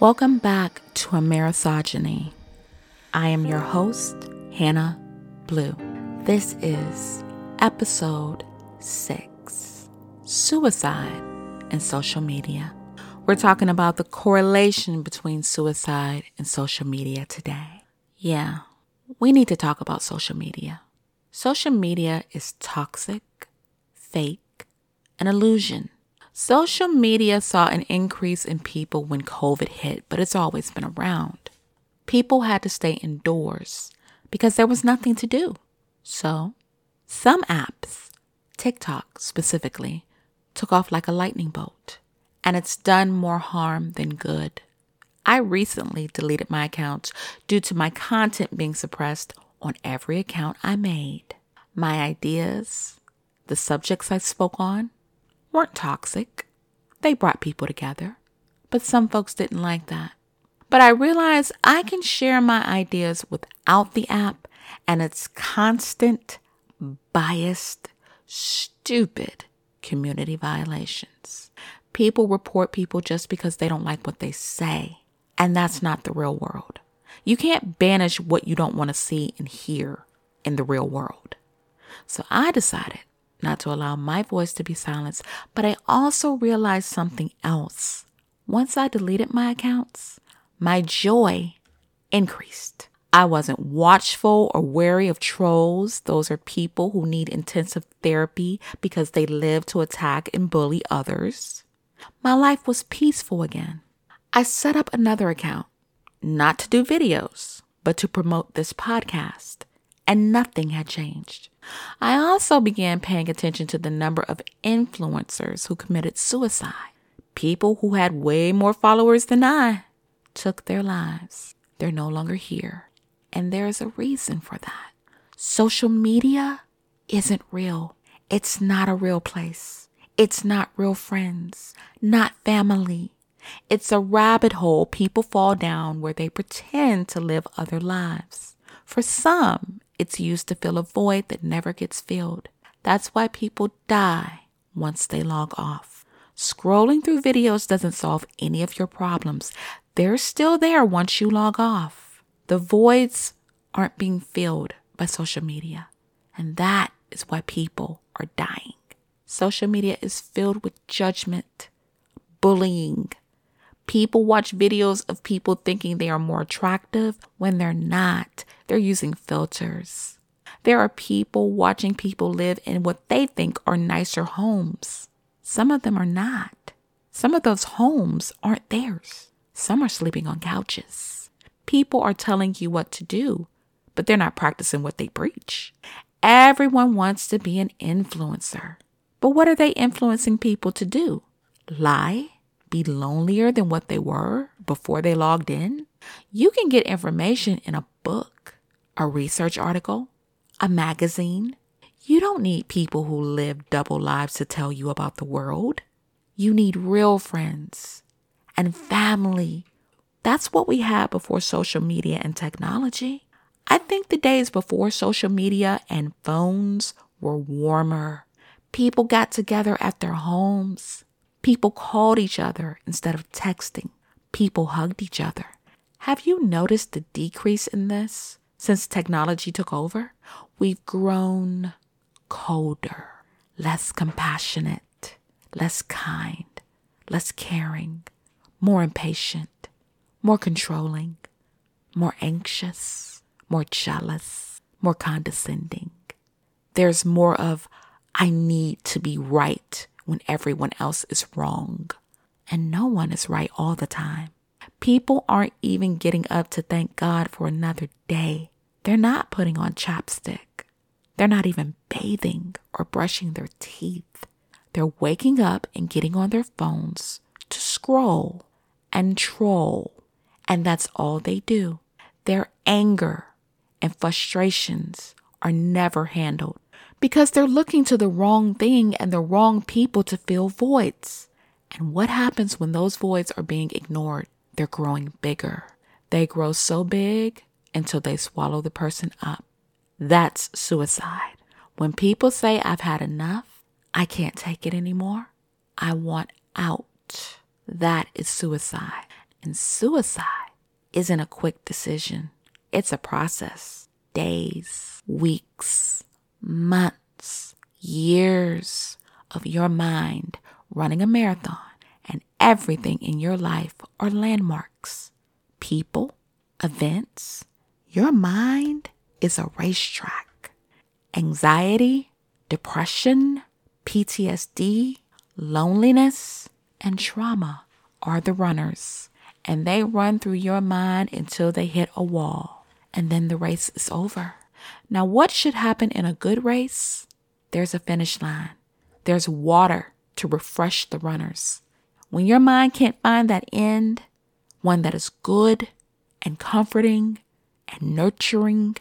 Welcome back to Amerisogyny. I am your host, Hannah Blue. This is episode six Suicide and Social Media. We're talking about the correlation between suicide and social media today. Yeah, we need to talk about social media. Social media is toxic, fake, an illusion. Social media saw an increase in people when COVID hit, but it's always been around. People had to stay indoors because there was nothing to do. So, some apps, TikTok specifically, took off like a lightning bolt, and it's done more harm than good. I recently deleted my accounts due to my content being suppressed on every account I made. My ideas, the subjects I spoke on, weren't toxic. They brought people together, but some folks didn't like that. But I realized I can share my ideas without the app and its constant, biased, stupid community violations. People report people just because they don't like what they say, and that's not the real world. You can't banish what you don't want to see and hear in the real world. So I decided not to allow my voice to be silenced, but I also realized something else. Once I deleted my accounts, my joy increased. I wasn't watchful or wary of trolls. Those are people who need intensive therapy because they live to attack and bully others. My life was peaceful again. I set up another account, not to do videos, but to promote this podcast, and nothing had changed. I also began paying attention to the number of influencers who committed suicide. People who had way more followers than I took their lives. They're no longer here. And there's a reason for that. Social media isn't real. It's not a real place. It's not real friends, not family. It's a rabbit hole people fall down where they pretend to live other lives. For some, it's used to fill a void that never gets filled. That's why people die once they log off. Scrolling through videos doesn't solve any of your problems. They're still there once you log off. The voids aren't being filled by social media. And that is why people are dying. Social media is filled with judgment, bullying. People watch videos of people thinking they are more attractive when they're not. They're using filters. There are people watching people live in what they think are nicer homes. Some of them are not. Some of those homes aren't theirs. Some are sleeping on couches. People are telling you what to do, but they're not practicing what they preach. Everyone wants to be an influencer. But what are they influencing people to do? Lie? Be lonelier than what they were before they logged in? You can get information in a book, a research article, a magazine. You don't need people who live double lives to tell you about the world. You need real friends and family. That's what we had before social media and technology. I think the days before social media and phones were warmer. People got together at their homes. People called each other instead of texting. People hugged each other. Have you noticed the decrease in this since technology took over? We've grown colder, less compassionate, less kind, less caring, more impatient, more controlling, more anxious, more jealous, more condescending. There's more of, I need to be right when everyone else is wrong. And no one is right all the time. People aren't even getting up to thank God for another day. They're not putting on chapstick. They're not even bathing or brushing their teeth. They're waking up and getting on their phones to scroll and troll. And that's all they do. Their anger and frustrations are never handled because they're looking to the wrong thing and the wrong people to fill voids. And what happens when those voids are being ignored? They're growing bigger. They grow so big until they swallow the person up. That's suicide. When people say, I've had enough, I can't take it anymore, I want out. That is suicide. And suicide isn't a quick decision, it's a process. Days, weeks, months, years of your mind running a marathon, and everything in your life are landmarks, people, events. Your mind is a racetrack. Anxiety, depression, PTSD, loneliness, and trauma are the runners, and they run through your mind until they hit a wall, and then the race is over. Now, what should happen in a good race? There's a finish line, there's water to refresh the runners. When your mind can't find that end, one that is good and comforting and nurturing,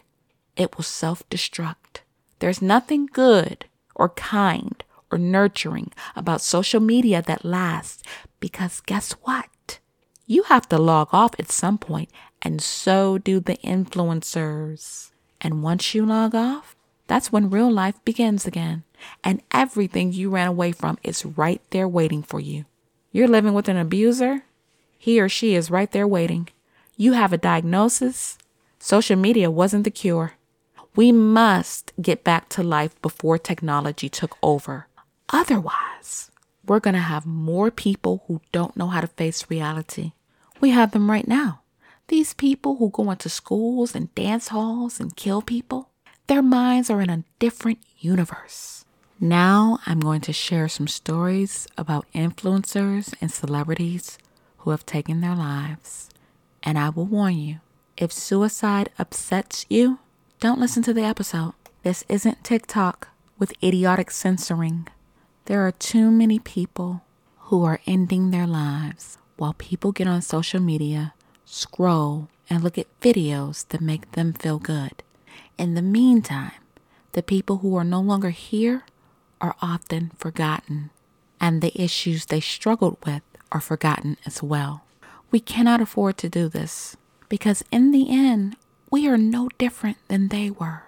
it will self destruct. There's nothing good or kind or nurturing about social media that lasts because guess what? You have to log off at some point, and so do the influencers. And once you log off, that's when real life begins again. And everything you ran away from is right there waiting for you. You're living with an abuser, he or she is right there waiting. You have a diagnosis. Social media wasn't the cure. We must get back to life before technology took over. Otherwise, we're going to have more people who don't know how to face reality. We have them right now. These people who go into schools and dance halls and kill people, their minds are in a different universe. Now I'm going to share some stories about influencers and celebrities who have taken their lives. And I will warn you if suicide upsets you, don't listen to the episode. This isn't TikTok with idiotic censoring. There are too many people who are ending their lives while people get on social media, scroll, and look at videos that make them feel good. In the meantime, the people who are no longer here are often forgotten, and the issues they struggled with are forgotten as well. We cannot afford to do this because, in the end, we are no different than they were.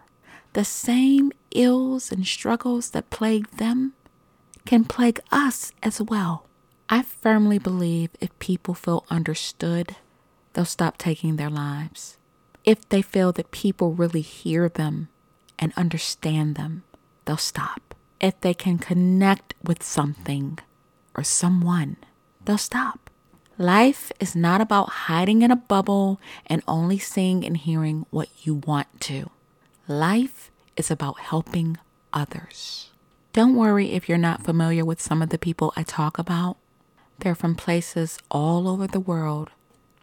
The same ills and struggles that plagued them can plague us as well. I firmly believe if people feel understood, they'll stop taking their lives. If they feel that people really hear them and understand them, they'll stop. If they can connect with something or someone, they'll stop. Life is not about hiding in a bubble and only seeing and hearing what you want to. Life is about helping others. Don't worry if you're not familiar with some of the people I talk about. They're from places all over the world,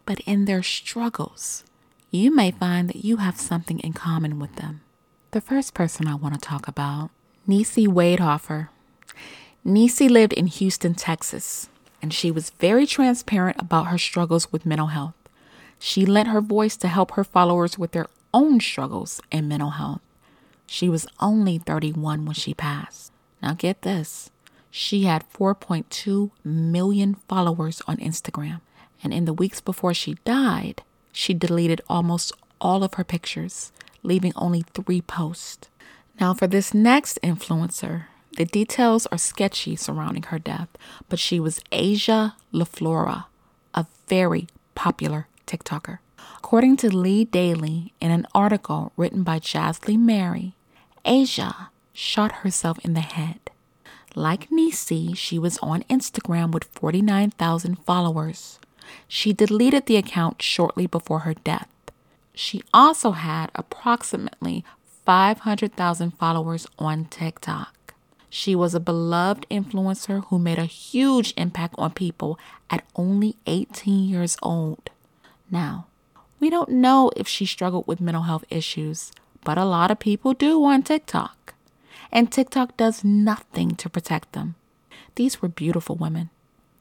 but in their struggles, you may find that you have something in common with them. The first person I want to talk about, Nisi Wadehofer. Nisi lived in Houston, Texas, and she was very transparent about her struggles with mental health. She lent her voice to help her followers with their own struggles in mental health. She was only 31 when she passed. Now, get this she had 4.2 million followers on Instagram. And in the weeks before she died, she deleted almost all of her pictures, leaving only three posts. Now, for this next influencer, the details are sketchy surrounding her death, but she was Asia LaFlora, a very popular TikToker. According to Lee Daily, in an article written by Jasley Mary, Asia shot herself in the head. Like Nisi, she was on Instagram with 49,000 followers. She deleted the account shortly before her death. She also had approximately 500,000 followers on TikTok. She was a beloved influencer who made a huge impact on people at only 18 years old. Now, we don't know if she struggled with mental health issues, but a lot of people do on TikTok and TikTok does nothing to protect them. These were beautiful women,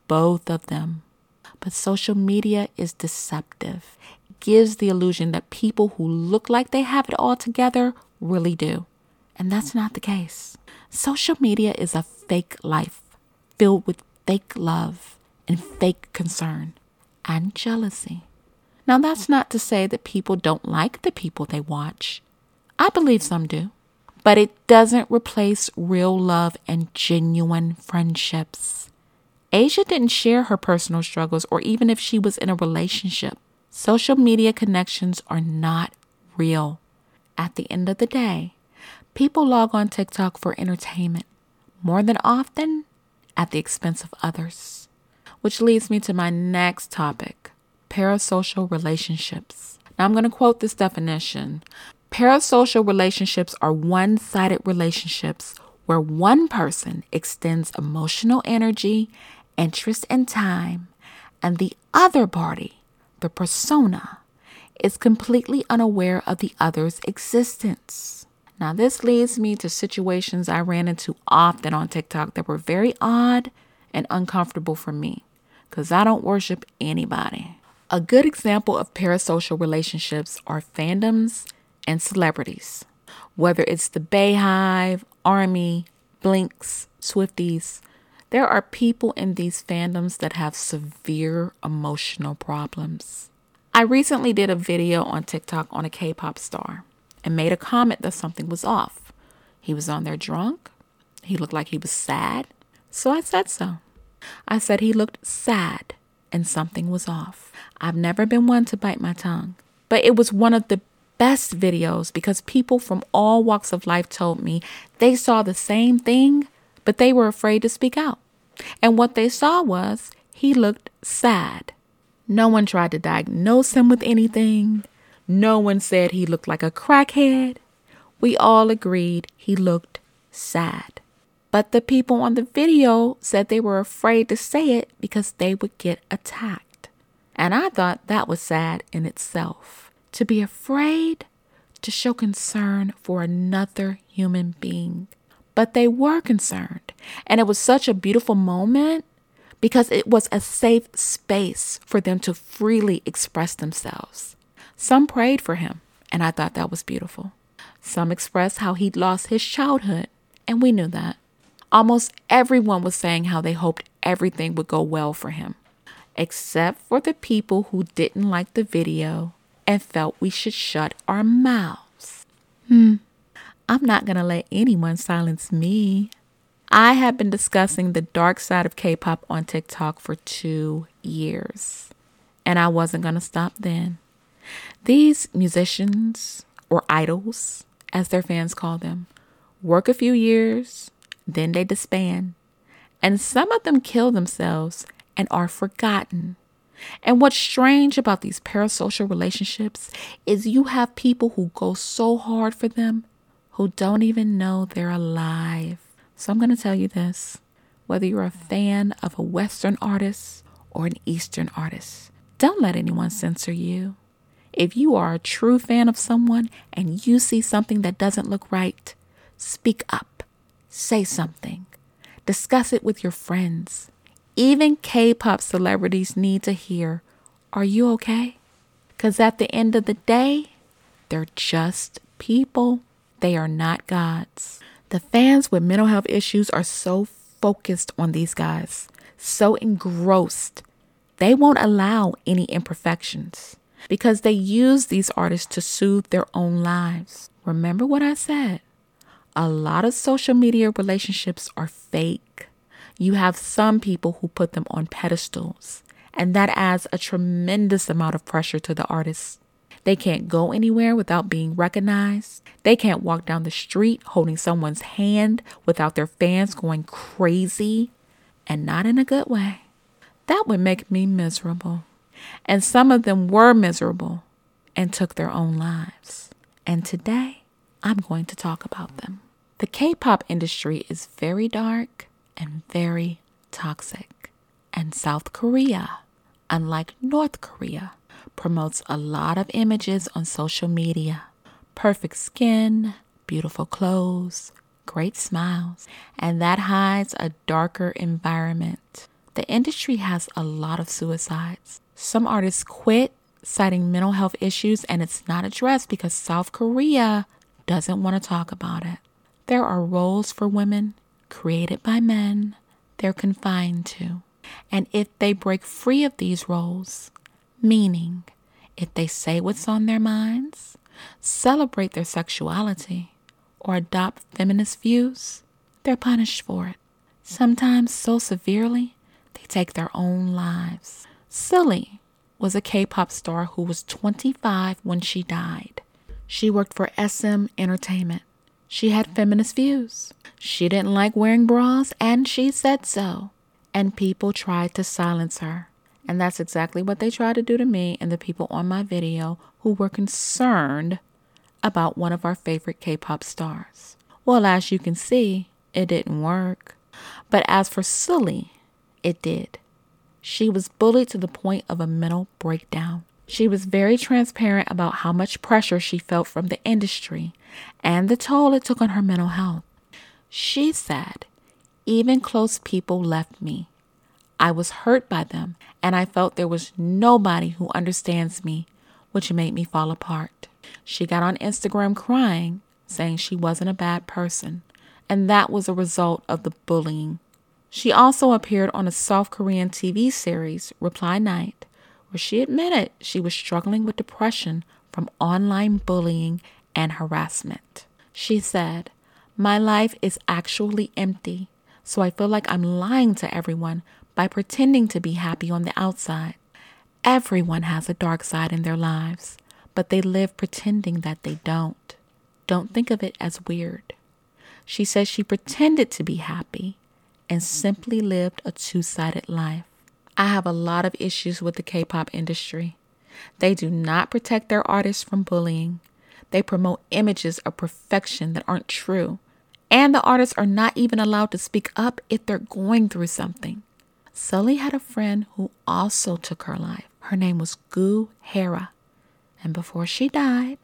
both of them. But social media is deceptive. It gives the illusion that people who look like they have it all together really do. And that's not the case. Social media is a fake life filled with fake love and fake concern and jealousy. Now, that's not to say that people don't like the people they watch. I believe some do but it doesn't replace real love and genuine friendships. Asia didn't share her personal struggles or even if she was in a relationship. Social media connections are not real. At the end of the day, people log on TikTok for entertainment more than often at the expense of others. Which leads me to my next topic parasocial relationships. Now, I'm going to quote this definition Parasocial relationships are one sided relationships where one person extends emotional energy, interest, and time, and the other party, the persona, is completely unaware of the other's existence. Now, this leads me to situations I ran into often on TikTok that were very odd and uncomfortable for me because I don't worship anybody. A good example of parasocial relationships are fandoms and celebrities. Whether it's the Beyhive, Army, Blinks, Swifties, there are people in these fandoms that have severe emotional problems. I recently did a video on TikTok on a K pop star and made a comment that something was off. He was on there drunk. He looked like he was sad. So I said so. I said he looked sad and something was off. I've never been one to bite my tongue, but it was one of the best videos because people from all walks of life told me they saw the same thing, but they were afraid to speak out. And what they saw was he looked sad. No one tried to diagnose him with anything. No one said he looked like a crackhead. We all agreed he looked sad. But the people on the video said they were afraid to say it because they would get attacked. And I thought that was sad in itself to be afraid to show concern for another human being. But they were concerned. And it was such a beautiful moment because it was a safe space for them to freely express themselves. Some prayed for him, and I thought that was beautiful. Some expressed how he'd lost his childhood, and we knew that. Almost everyone was saying how they hoped everything would go well for him, except for the people who didn't like the video and felt we should shut our mouths. Hmm, I'm not going to let anyone silence me. I have been discussing the dark side of K pop on TikTok for two years, and I wasn't going to stop then. These musicians, or idols, as their fans call them, work a few years, then they disband, and some of them kill themselves and are forgotten. And what's strange about these parasocial relationships is you have people who go so hard for them who don't even know they're alive. So I'm going to tell you this whether you're a fan of a Western artist or an Eastern artist, don't let anyone censor you. If you are a true fan of someone and you see something that doesn't look right, speak up, say something, discuss it with your friends. Even K pop celebrities need to hear, Are you okay? Because at the end of the day, they're just people. They are not gods. The fans with mental health issues are so focused on these guys, so engrossed. They won't allow any imperfections because they use these artists to soothe their own lives. Remember what I said? A lot of social media relationships are fake you have some people who put them on pedestals, and that adds a tremendous amount of pressure to the artists. They can't go anywhere without being recognized. They can't walk down the street holding someone's hand without their fans going crazy, and not in a good way. That would make me miserable. And some of them were miserable and took their own lives. And today, I'm going to talk about them. The K pop industry is very dark and very toxic. And South Korea, unlike North Korea, promotes a lot of images on social media perfect skin, beautiful clothes, great smiles, and that hides a darker environment. The industry has a lot of suicides. Some artists quit citing mental health issues, and it's not addressed because South Korea doesn't want to talk about it. There are roles for women created by men, they're confined to. And if they break free of these roles, meaning if they say what's on their minds, celebrate their sexuality, or adopt feminist views, they're punished for it. Sometimes so severely, they take their own lives. Sulli was a K pop star who was 25 when she died. She worked for SM Entertainment. She had feminist views. She didn't like wearing bras, and she said so. And people tried to silence her. And that's exactly what they tried to do to me and the people on my video who were concerned about one of our favorite K pop stars. Well, as you can see, it didn't work. But as for Sulli, it did. She was bullied to the point of a mental breakdown. She was very transparent about how much pressure she felt from the industry and the toll it took on her mental health. She said, Even close people left me. I was hurt by them, and I felt there was nobody who understands me, which made me fall apart. She got on Instagram crying, saying she wasn't a bad person, and that was a result of the bullying. She also appeared on a South Korean TV series, Reply Night, where she admitted she was struggling with depression from online bullying and harassment. She said, My life is actually empty, so I feel like I'm lying to everyone by pretending to be happy on the outside. Everyone has a dark side in their lives, but they live pretending that they don't. Don't think of it as weird. She says she pretended to be happy and simply lived a two sided life. I have a lot of issues with the K pop industry. They do not protect their artists from bullying. They promote images of perfection that aren't true. And the artists are not even allowed to speak up if they're going through something. Sulli had a friend who also took her life. Her name was Goo Hara. And before she died,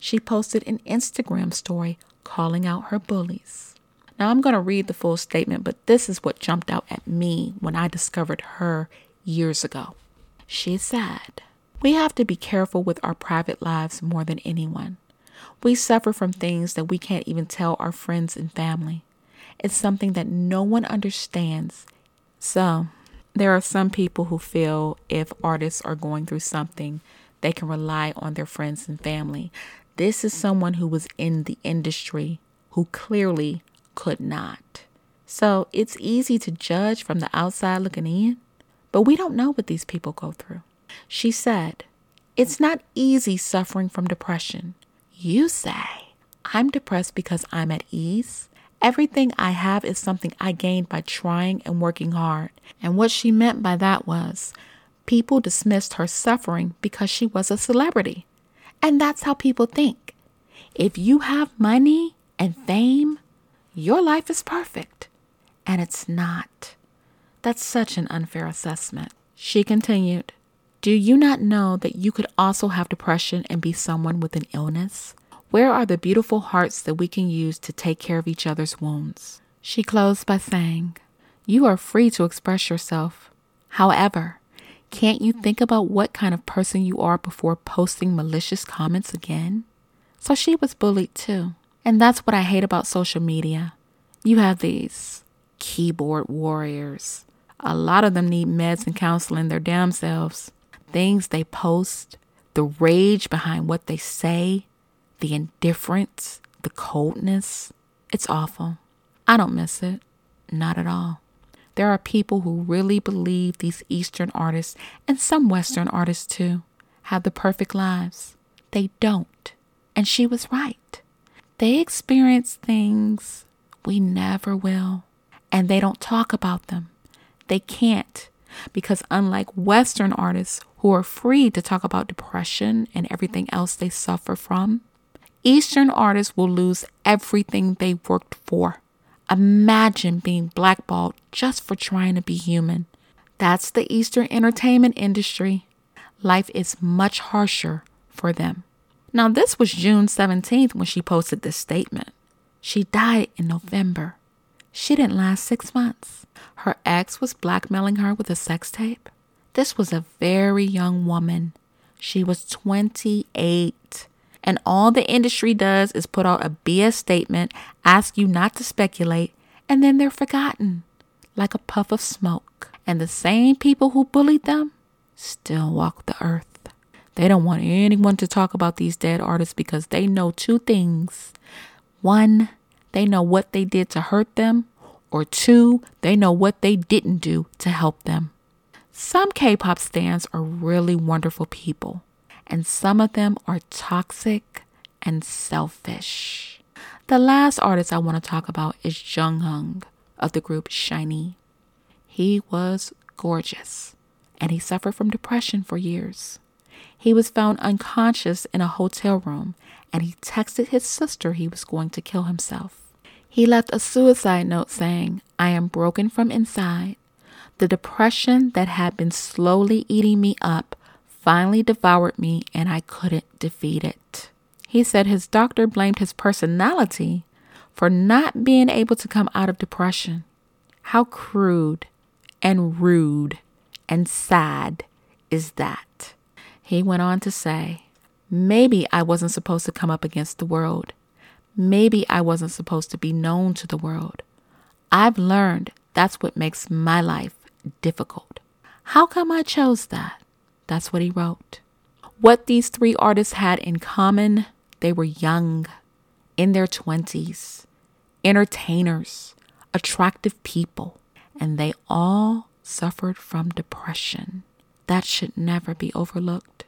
she posted an Instagram story calling out her bullies. Now, I'm going to read the full statement, but this is what jumped out at me when I discovered her years ago. She said, We have to be careful with our private lives more than anyone. We suffer from things that we can't even tell our friends and family. It's something that no one understands. So, there are some people who feel if artists are going through something, they can rely on their friends and family. This is someone who was in the industry who clearly could not. So it's easy to judge from the outside looking in, but we don't know what these people go through. She said, It's not easy suffering from depression. You say, I'm depressed because I'm at ease. Everything I have is something I gained by trying and working hard. And what she meant by that was people dismissed her suffering because she was a celebrity. And that's how people think. If you have money and fame, your life is perfect. And it's not. That's such an unfair assessment. She continued, Do you not know that you could also have depression and be someone with an illness? Where are the beautiful hearts that we can use to take care of each other's wounds? She closed by saying, You are free to express yourself. However, can't you think about what kind of person you are before posting malicious comments again? So she was bullied too. And that's what I hate about social media. You have these keyboard warriors. A lot of them need meds and counseling their damn selves. Things they post, the rage behind what they say, the indifference, the coldness. It's awful. I don't miss it. Not at all. There are people who really believe these Eastern artists, and some Western artists too, have the perfect lives. They don't. And she was right. They experience things we never will, and they don't talk about them. They can't, because unlike Western artists who are free to talk about depression and everything else they suffer from, Eastern artists will lose everything they worked for. Imagine being blackballed just for trying to be human. That's the Eastern entertainment industry. Life is much harsher for them. Now, this was June 17th when she posted this statement. She died in November. She didn't last six months. Her ex was blackmailing her with a sex tape. This was a very young woman. She was 28. And all the industry does is put out a BS statement, ask you not to speculate, and then they're forgotten like a puff of smoke. And the same people who bullied them still walk the earth. They don't want anyone to talk about these dead artists because they know two things. One, they know what they did to hurt them, or two, they know what they didn't do to help them. Some K pop stans are really wonderful people, and some of them are toxic and selfish. The last artist I want to talk about is Jonghyun of the group SHINee. He was gorgeous, and he suffered from depression for years. He was found unconscious in a hotel room, and he texted his sister he was going to kill himself. He left a suicide note saying, I am broken from inside. The depression that had been slowly eating me up finally devoured me and I couldn't defeat it. He said his doctor blamed his personality for not being able to come out of depression. How crude and rude and sad is that? He went on to say, Maybe I wasn't supposed to come up against the world. Maybe I wasn't supposed to be known to the world. I've learned that's what makes my life difficult. How come I chose that? That's what he wrote. What these three artists had in common, they were young, in their 20s, entertainers, attractive people, and they all suffered from depression. That should never be overlooked.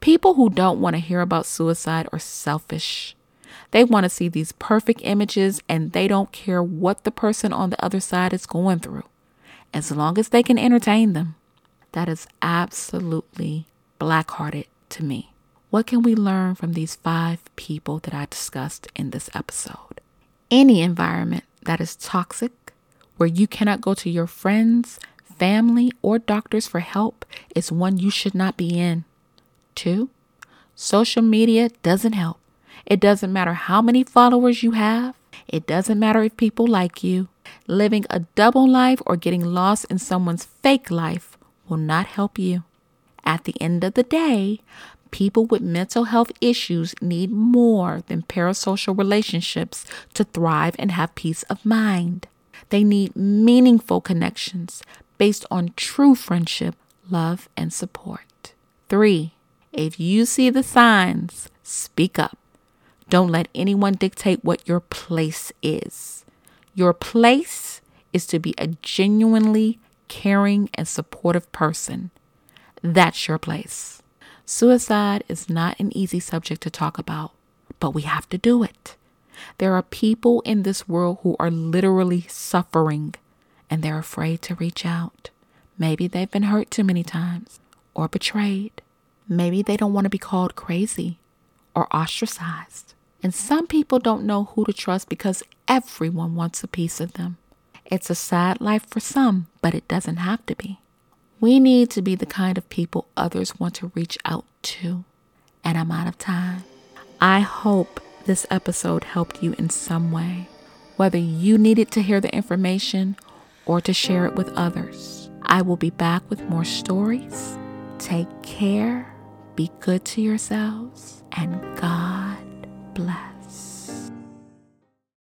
People who don't want to hear about suicide are selfish. They want to see these perfect images and they don't care what the person on the other side is going through, as long as they can entertain them. That is absolutely black hearted to me. What can we learn from these five people that I discussed in this episode? Any environment that is toxic, where you cannot go to your friends, family, or doctors for help, is one you should not be in. Two, social media doesn't help. It doesn't matter how many followers you have. It doesn't matter if people like you. Living a double life or getting lost in someone's fake life will not help you. At the end of the day, people with mental health issues need more than parasocial relationships to thrive and have peace of mind. They need meaningful connections based on true friendship, love, and support. Three, if you see the signs, speak up. Don't let anyone dictate what your place is. Your place is to be a genuinely caring and supportive person. That's your place. Suicide is not an easy subject to talk about, but we have to do it. There are people in this world who are literally suffering and they're afraid to reach out. Maybe they've been hurt too many times or betrayed. Maybe they don't want to be called crazy or ostracized. And some people don't know who to trust because everyone wants a piece of them. It's a sad life for some, but it doesn't have to be. We need to be the kind of people others want to reach out to. And I'm out of time. I hope this episode helped you in some way, whether you needed to hear the information or to share it with others. I will be back with more stories. Take care, be good to yourselves, and God bless.